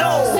know.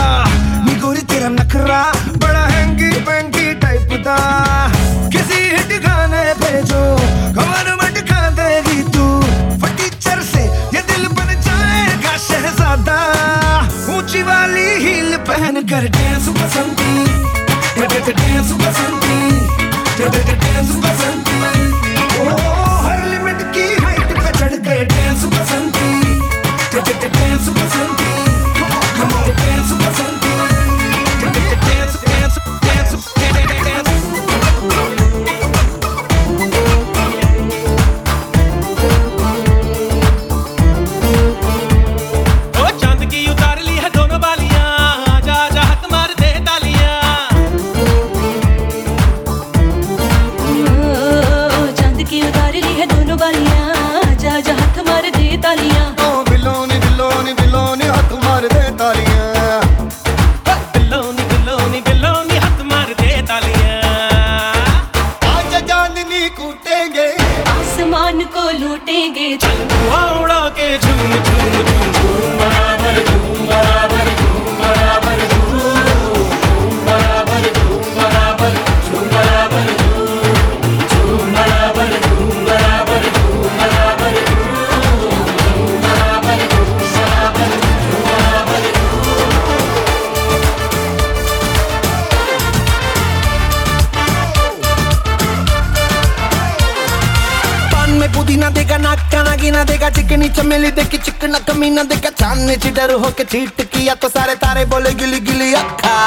पुदीना देगा नाका नागिना देगा चिकनी चमेली देखी चिकना कमीना देगा चांदने चिडर होके चीट किया तो सारे तारे बोले गिली गिली अखा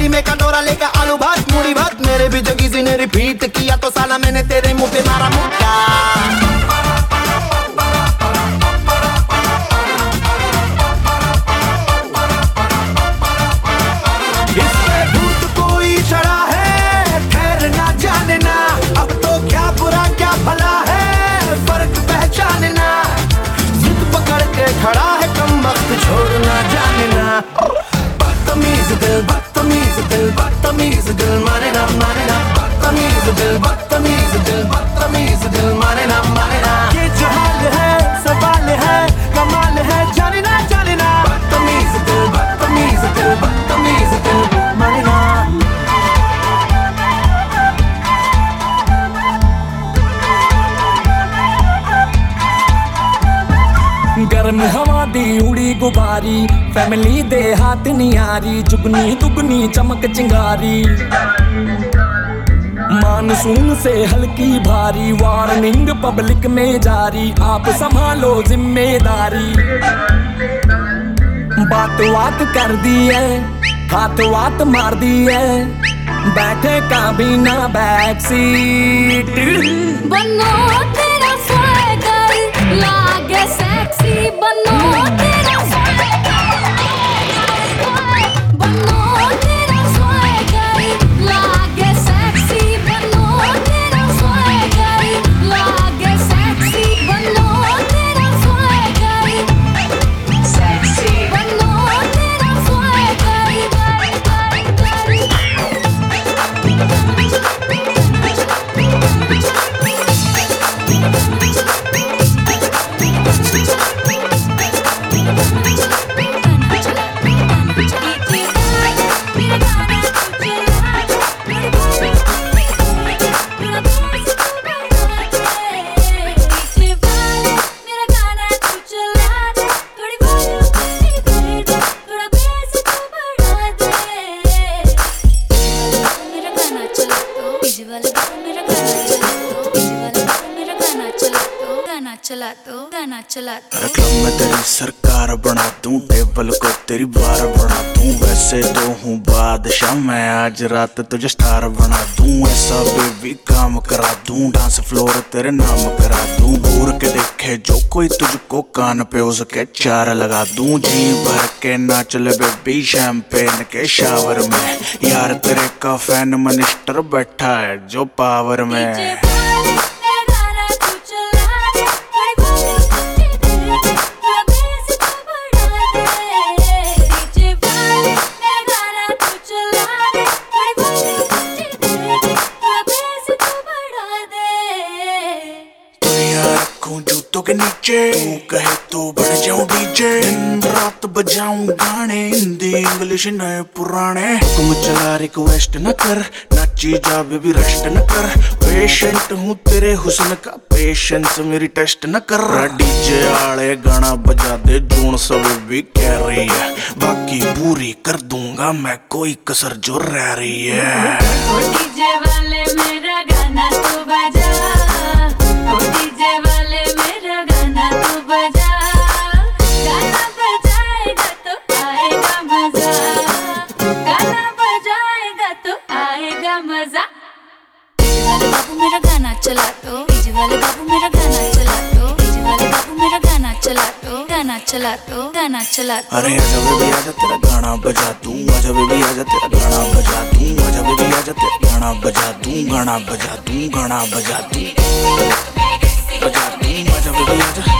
में कटोरा लेकर आलू भात मूड़ी भात मेरे भी जो किसी ने रिपीट किया तो साला मैंने तेरे मुँह पे मारा मुक्का प्यारी फैमिली दे हाथ निहारी जुगनी दुगनी चमक चिंगारी। मानसून से हल्की भारी वार्निंग पब्लिक में जारी, आप संभालो ज़िम्मेदारी। बात बात कर दी है हाथ वात मार दी है, बैठे का बिना बैक सीट रात तुझे स्टार बना दूँ ऐसा बेबी काम करा दूँ डांस फ्लोर तेरे नाम करा दूँ। घूर के देखे जो कोई तुझको कान पे, उसके चार लगा दूँ। जी भर के नाचल बेबी शैम्पेन के शावर में। यार तेरे का फ़ैन मनिस्टर बैठा है जो पावर में जूतों के नीचे। तू कहे तो बढ़ जाऊँ डीजे। दिन रात बजाऊं गाने। हिंदी इंग्लिश नए पुराने। हुक्म चला रिक्वेस्ट न कर। नाची जा बेबी रेस्ट न कर। पेशेंट हूँ तेरे हुस्न का। पेशेंस मेरी टेस्ट न कर। डीजे आले गाना बजा दे जोन सब भी कह रही है। बाकी पूरी कर दूँगा मैं कोई कसर जो रह रही है। डीजे वाले चला तो। डीजे वाले बाबू मेरा गाना चला तो। डीजे वाले बाबू मेरा गाना चला तो। गाना चला तो। गाना चला तो। अरे आजा बेबी आजा तेरा गाना बजा दूँ। आजा बेबी आजा तेरा गाना बजा दूँ। आजा बेबी आजा तेरा गाना बजा दूँ। गाना बजा दूँ। गाना बजा दूँ। बजा दूँ। आजा बेबी आजा बजा दूँ।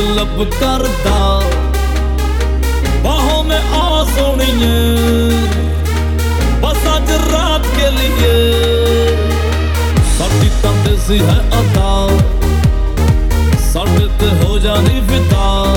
ਮਤਲਬ ਕਰਦਾ। ਬਾਹੋਂ ਮੈਂ ਆ ਸੋਣੀਏ, ਬਸ ਅੱਜ ਰਾਤ ਕੇ ਲਈ ਸਾਡੀ ਤੰਦਸੀ ਹੈ ਅਦਾ, ਸਾਡੇ ਤੇ ਹੋ ਜਾਣੀ ਫਿਦਾ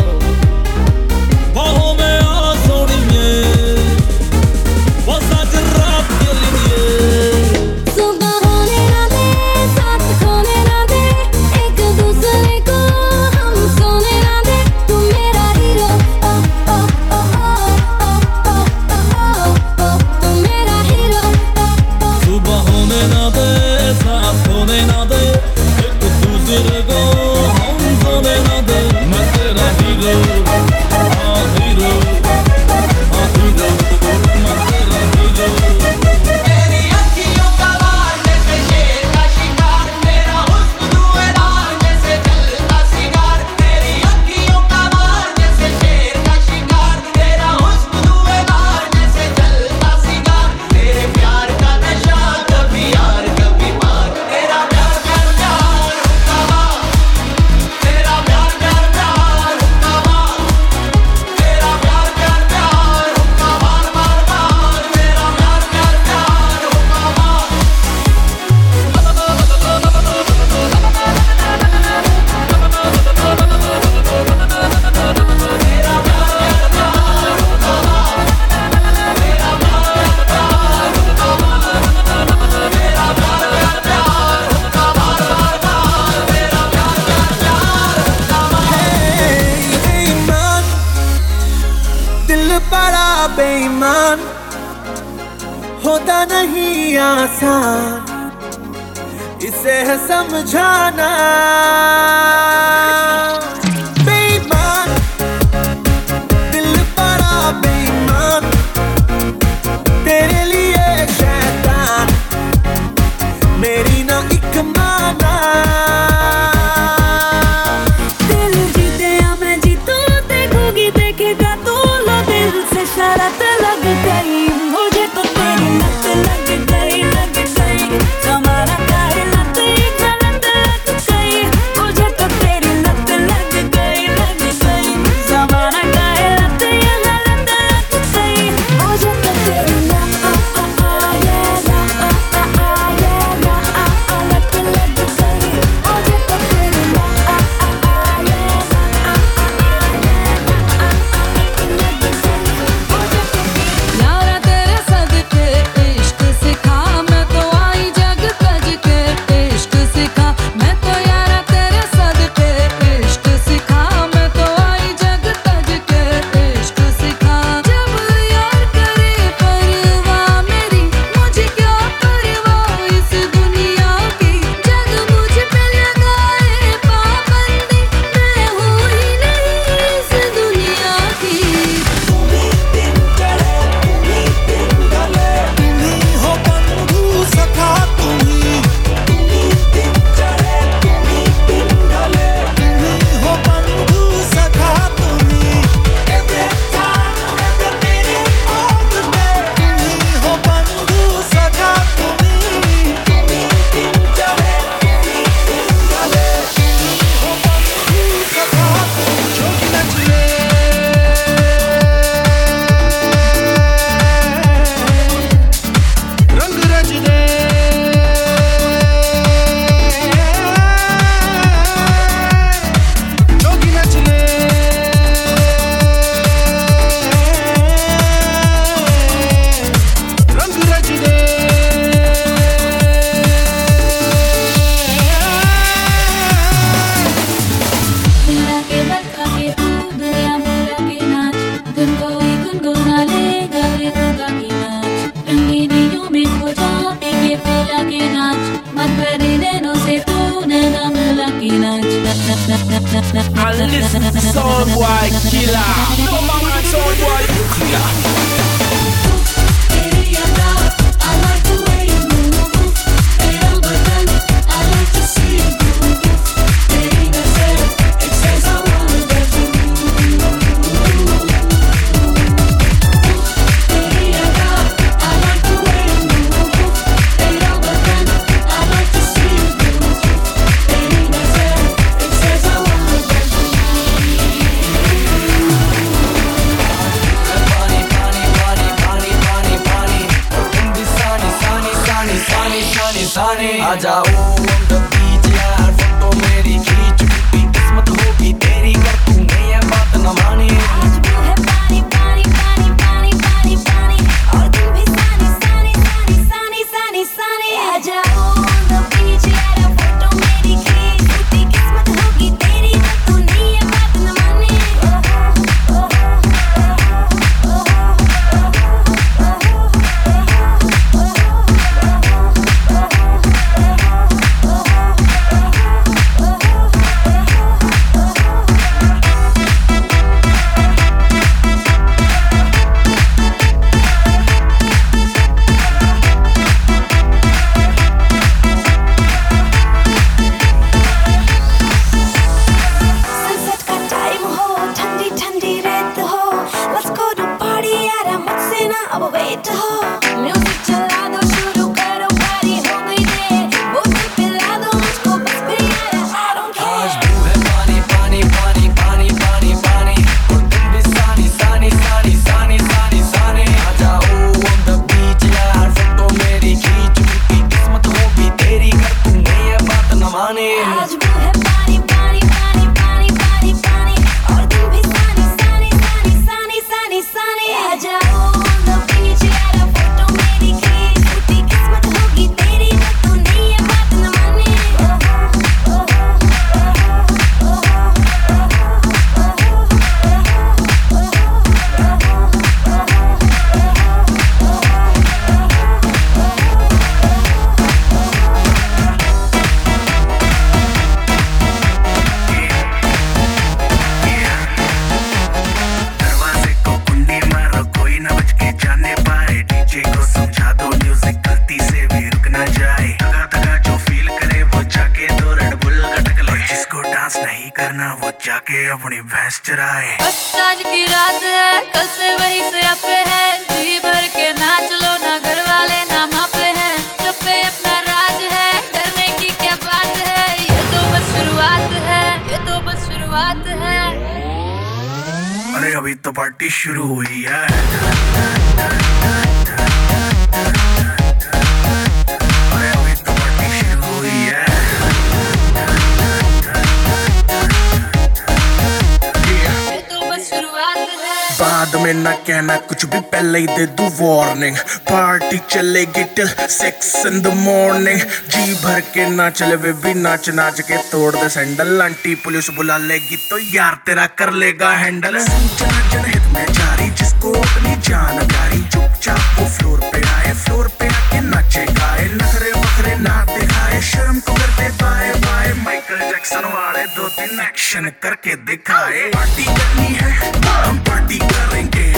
get sex in the morning जी भर के नाच ले वे भी नाच नाच के तोड़ दे सैंडल आंटी पुलिस बुला लेगी तो यार तेरा कर लेगा हैंडल संचार जनहित में जारी, जिसको अपनी जान प्यारी चुपचाप वो फ्लोर पे आए फ्लोर पे आके नाचे, गाए। नखरे वखरे ना दिखाए, शर्म को करते बाय बाय माइकल जैक्सन वाले दो तीन एक्शन करके दिखाए। पार्टी करनी है, हम पार्टी करेंगे।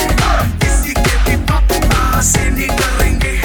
किसी के भी पापा से नहीं करेंगे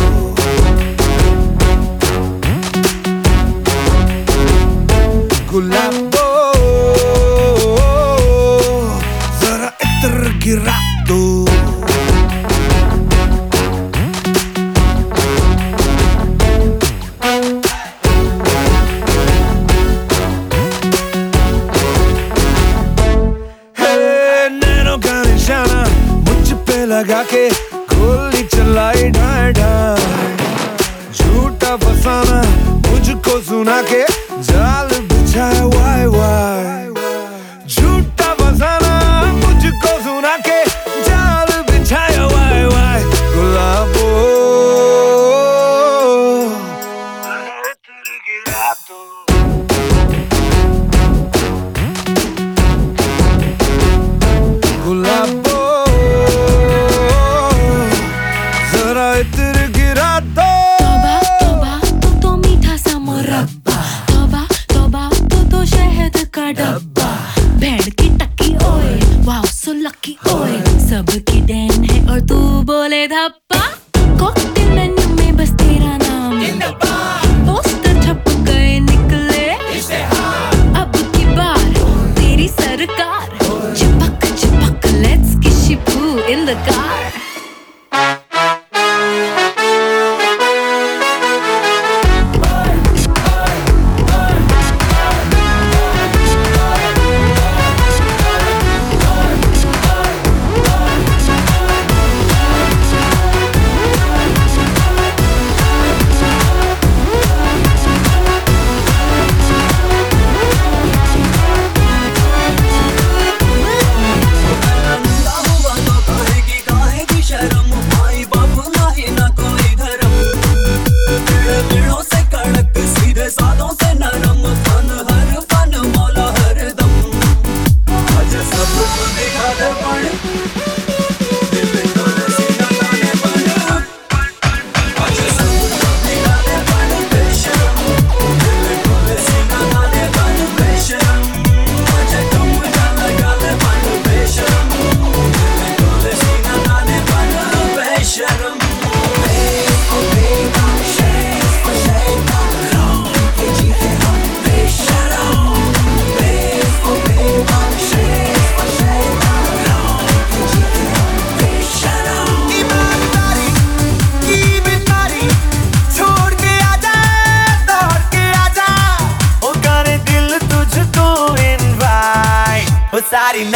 love.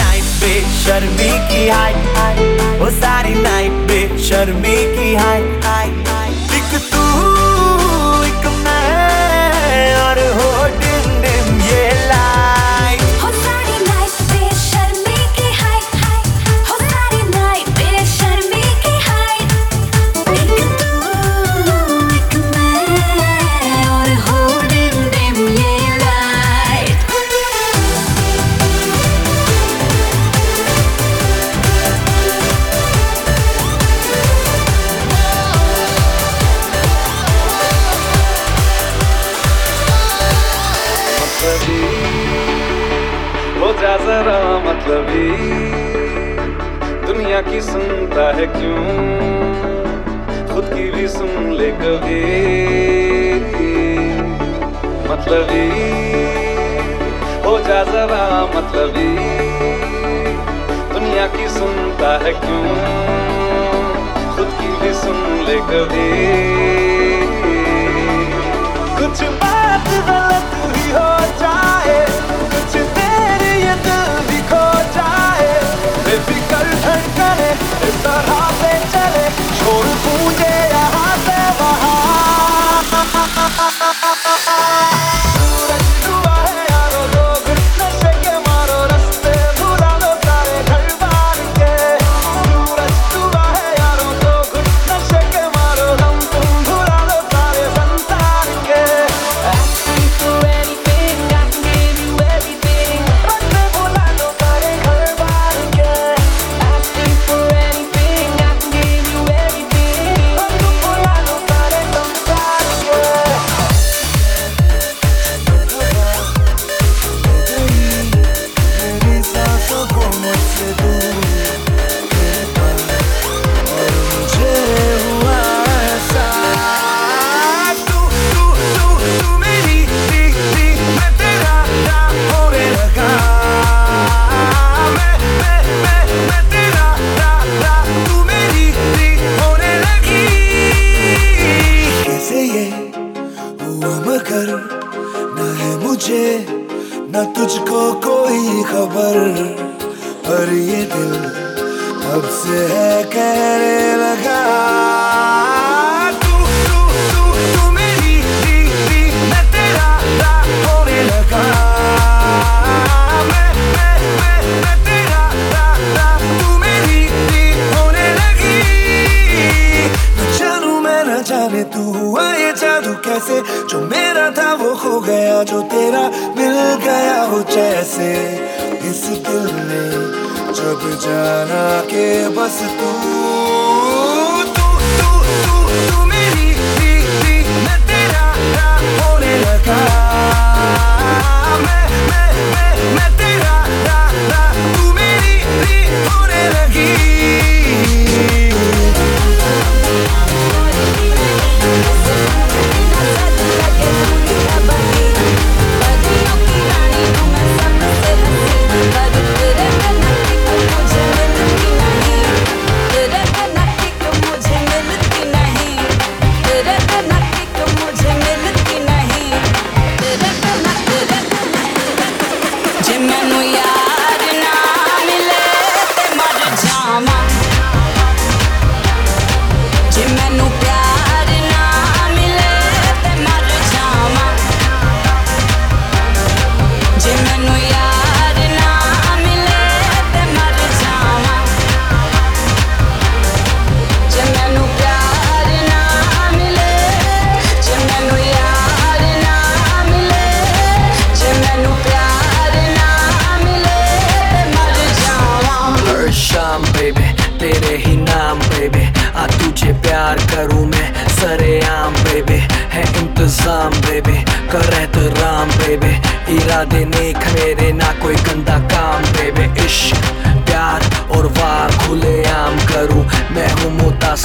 नाइट पे शर्मी की हाई वो सारी नाइट पे शर्मी की हाई हाई हाई तू रोता है क्यों? खुद की भी सुन ले कभी। मतलब हो। जा जरा मतलब दुनिया की सुनता है क्यों? खुद की भी सुन ले कभी।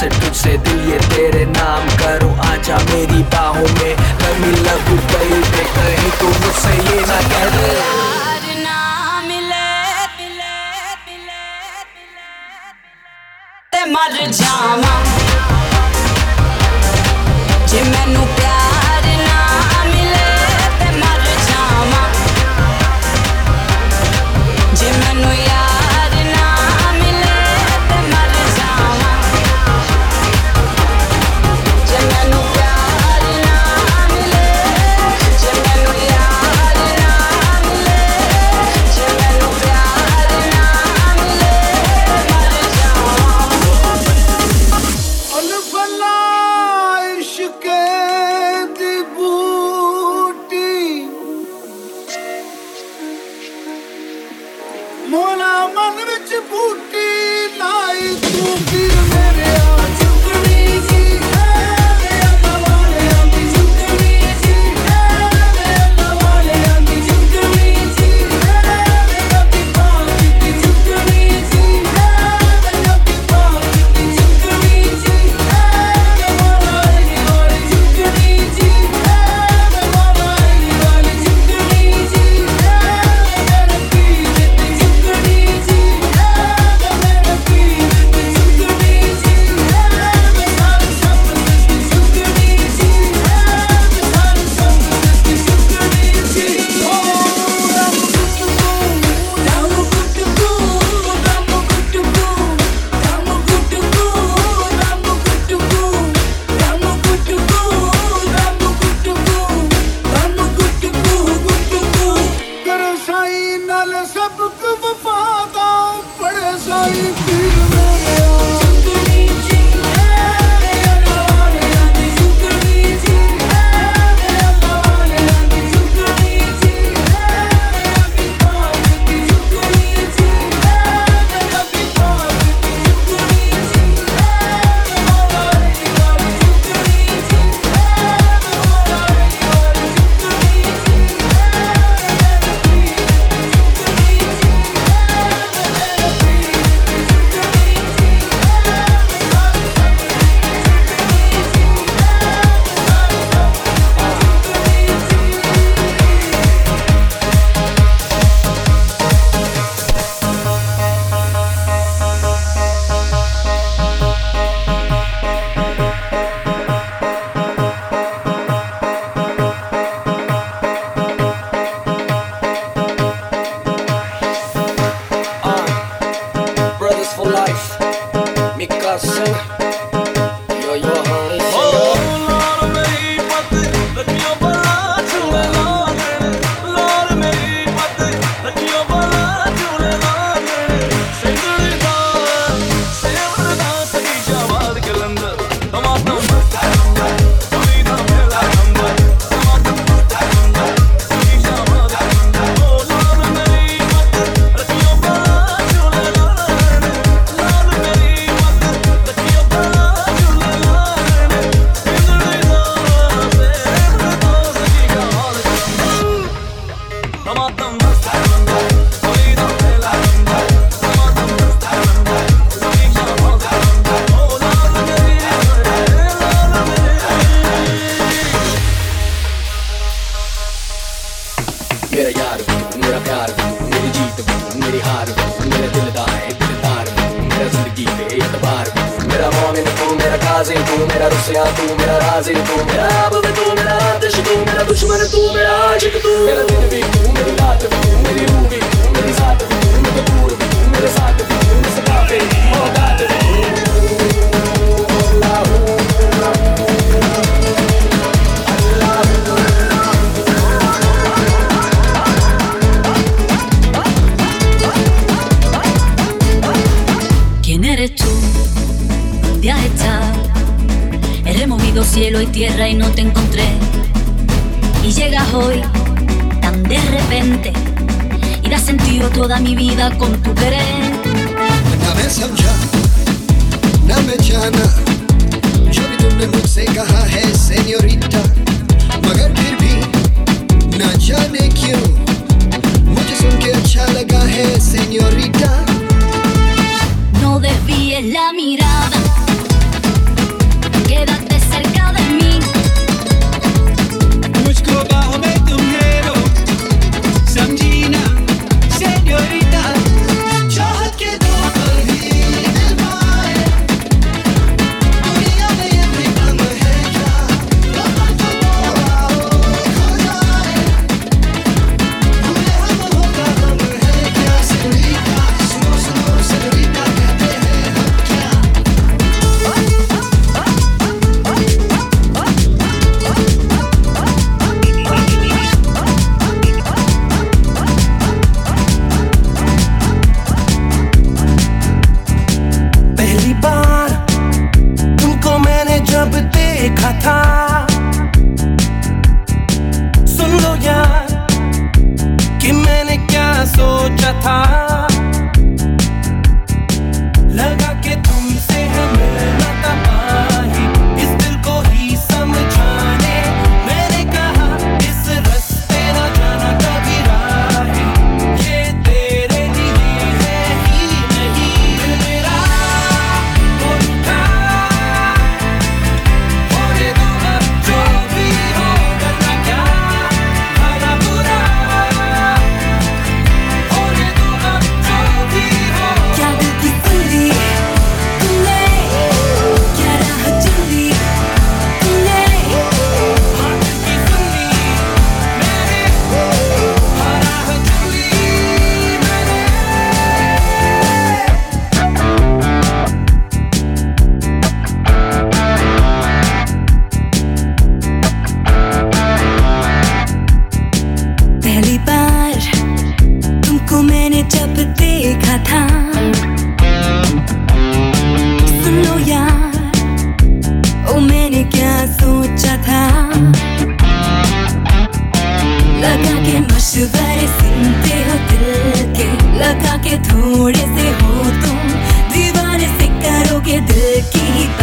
से तुझसे दिल ये तेरे नाम करो। आजा मेरी बाहों में कभी लग गई कहीं तो मुझसे ये ना कह दे। करोगे दिल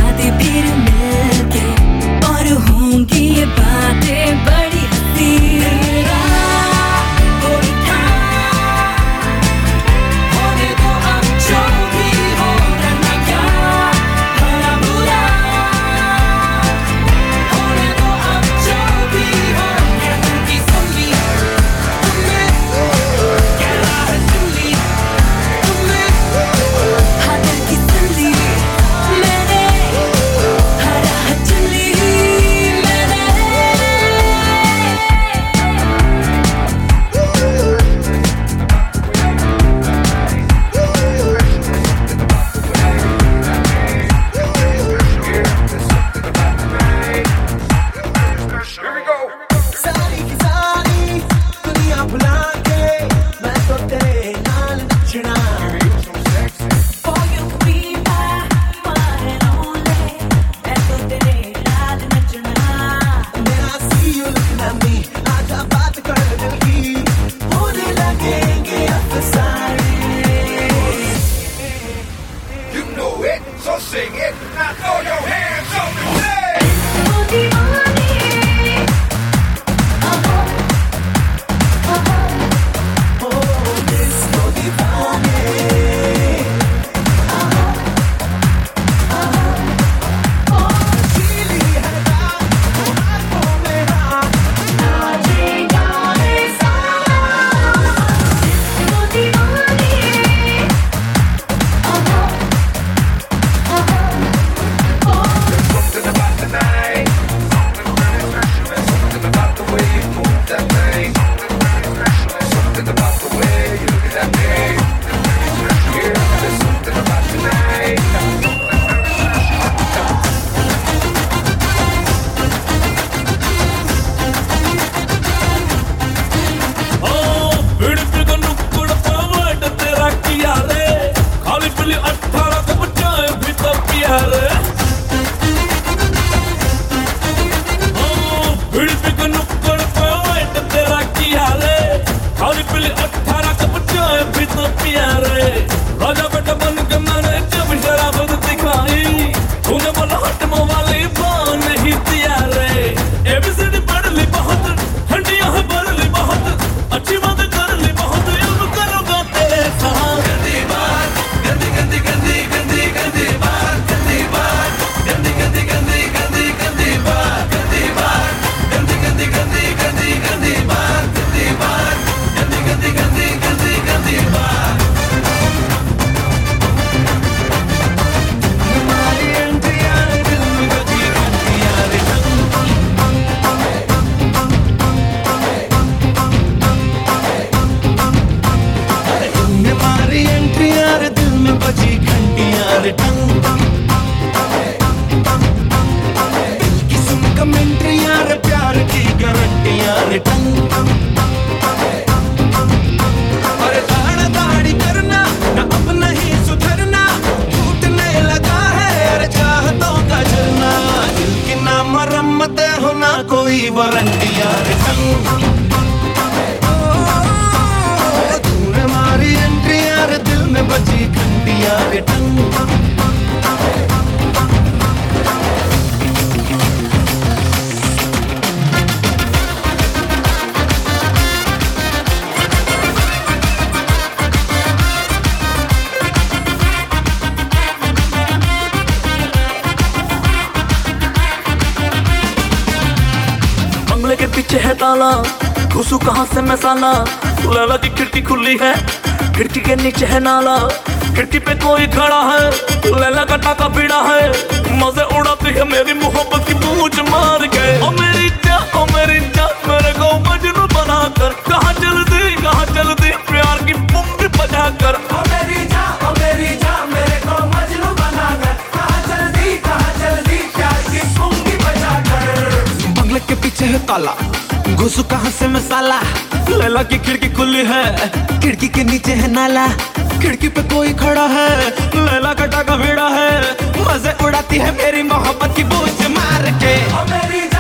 ताला घुसू कहाँ से मैं साला? लैला की खिड़की खुली है खिड़की के नीचे है नाला। खिड़की पे कोई खड़ा है लैला का टाका पीड़ा है। मज़े उड़ाती है मेरी मोहब्बत की पूछ मार के। ओ मेरी जा ओ मेरी जा मेरे को मजनू बना कर कहाँ चलती कहाँ चलती प्यार की पुंगी बजा कर ओ मेरी जा ओ मेरी जा मेरे को मजनू बना कर कहाँ चलती कहाँ चलती प्यार की पुंगी बजा कर बंगले के पीछे है ताला। घुसू कहाँ से मसाला? साला लैला की खिड़की खुली है। खिड़की के नीचे है नाला। खिड़की पे कोई खड़ा है। लैला का टाका भेड़ा है। मज़े उड़ाती है मेरी मोहब्बत की बूझ मार के। मेरी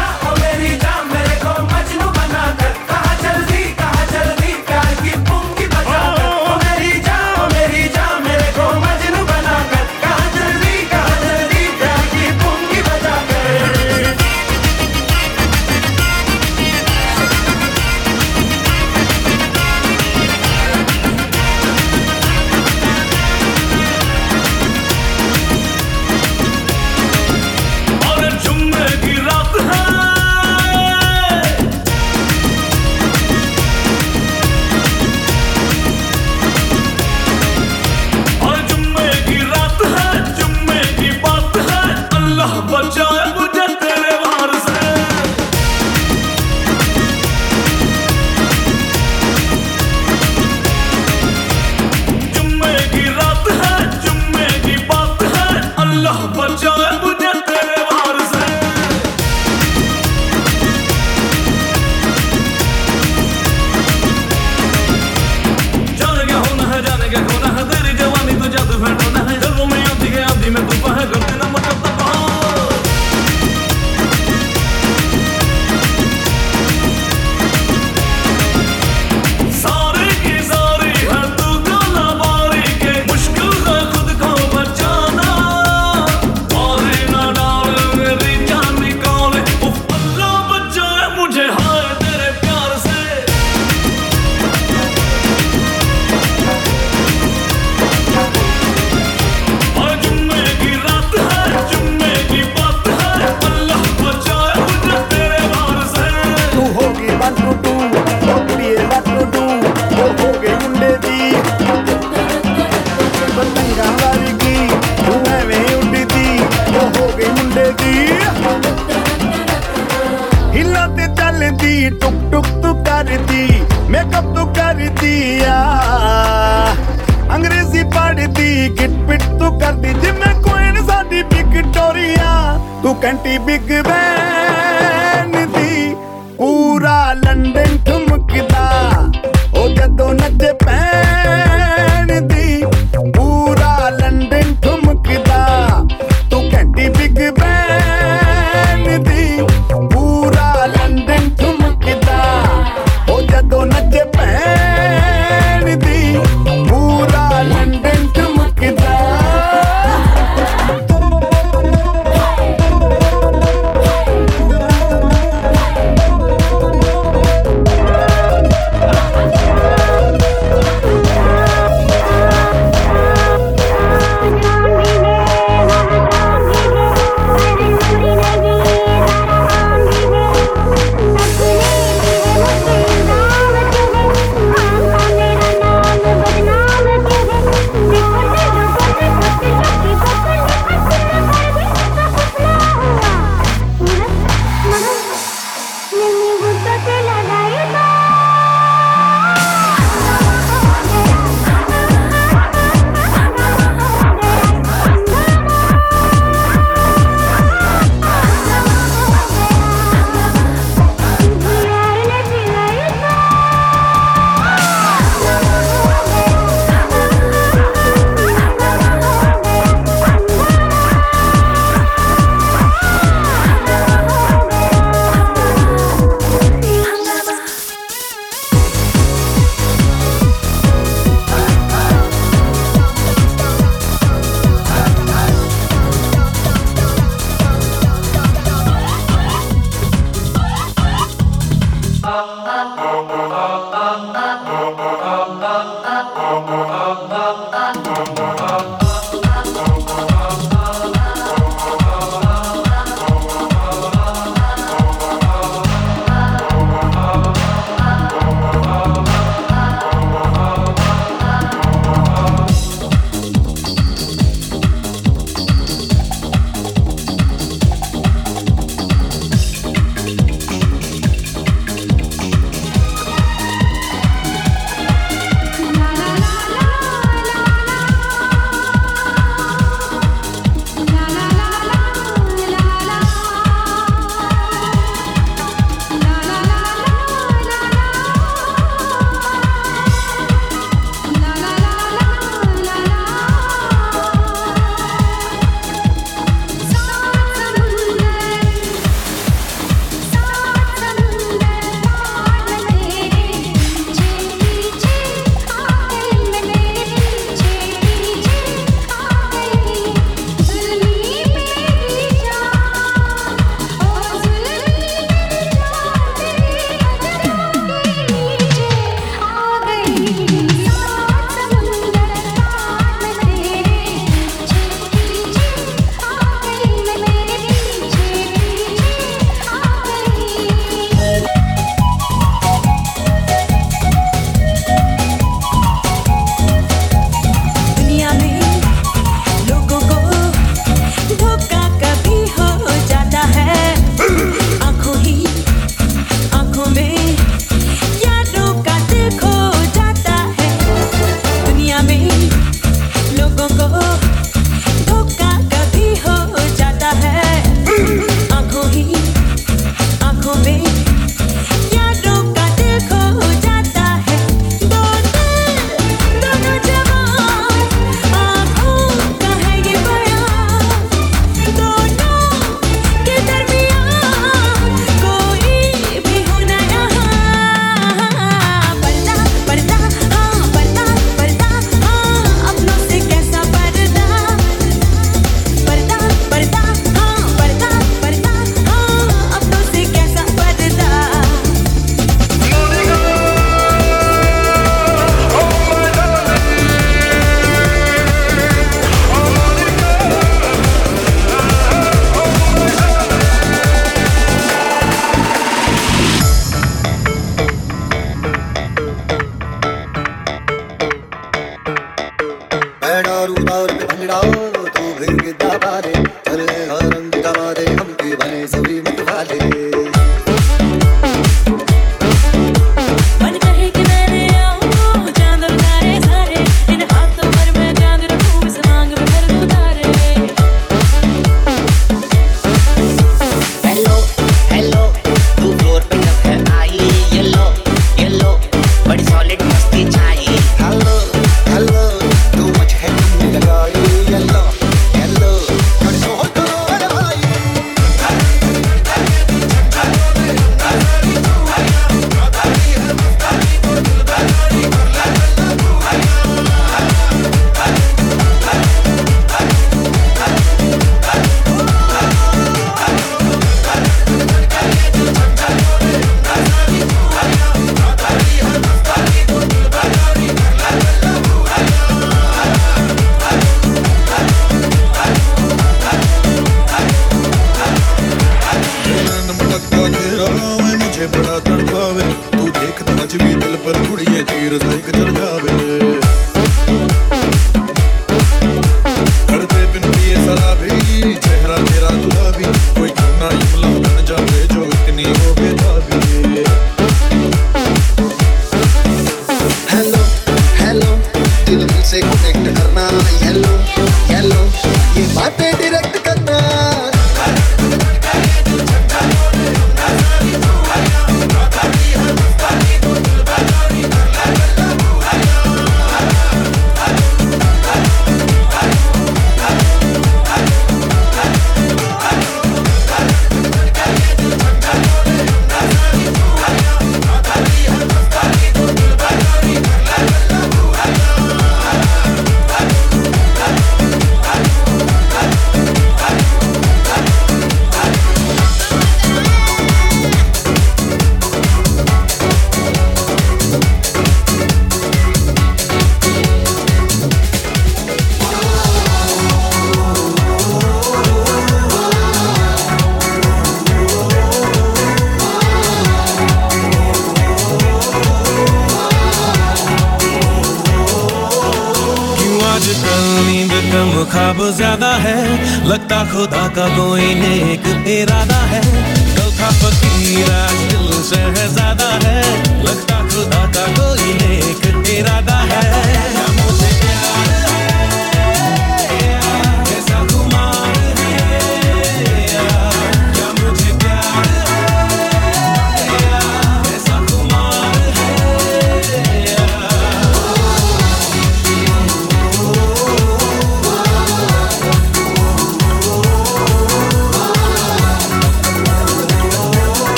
Gagawin eh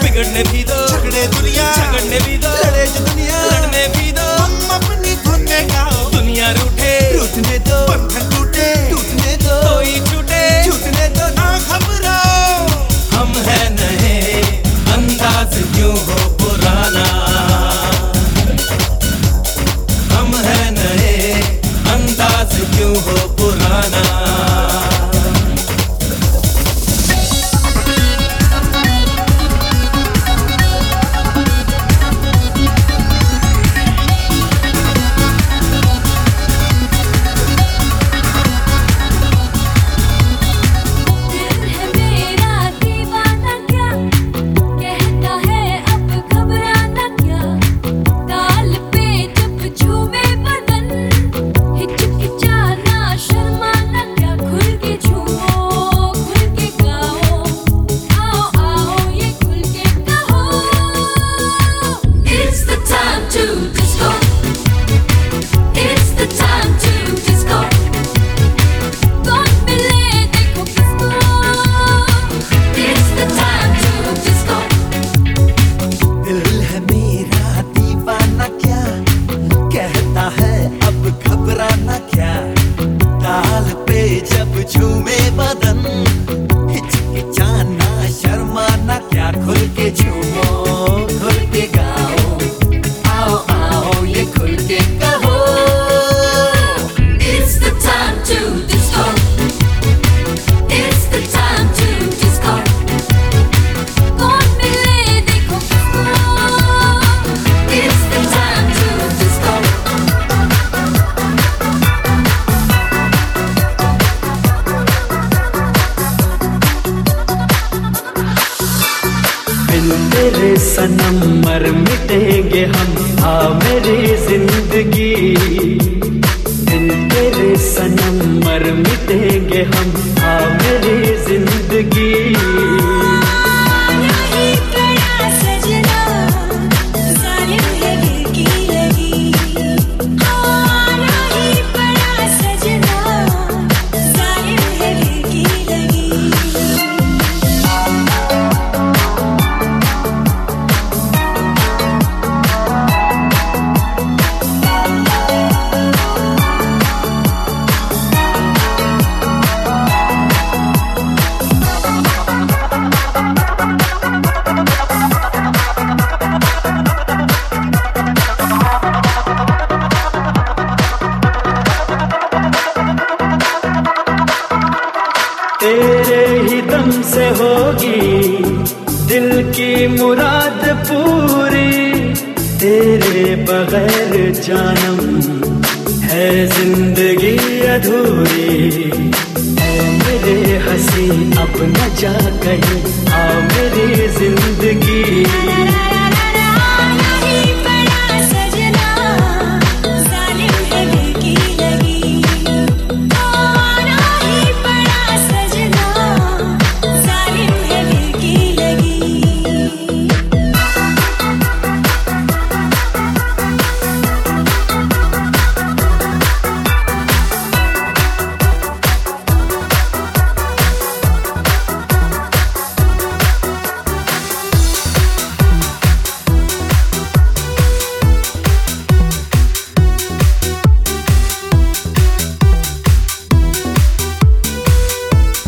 बिगड़ने भी दो। झगड़े दुनिया। झगड़ने भी दो। लड़े जो दुनिया। लड़ने भी दो। हम अपनी धुन में गाओ दुनिया रूठे। रूठने दो। बंधन टूटे। टूटने दो। कोई छूटे। छूटने दो। ना घबराओ। हम है नए। अंदाज क्यों हो पुराना? हम है नए। अंदाज क्यों हो पुराना? हाँ, तेरे सनम मर मिटेंगे हम। आ मेरी ज़िंदगी। दिन तेरे सनम मर मिटेंगे हम। आ मेरी ज़िंदगी।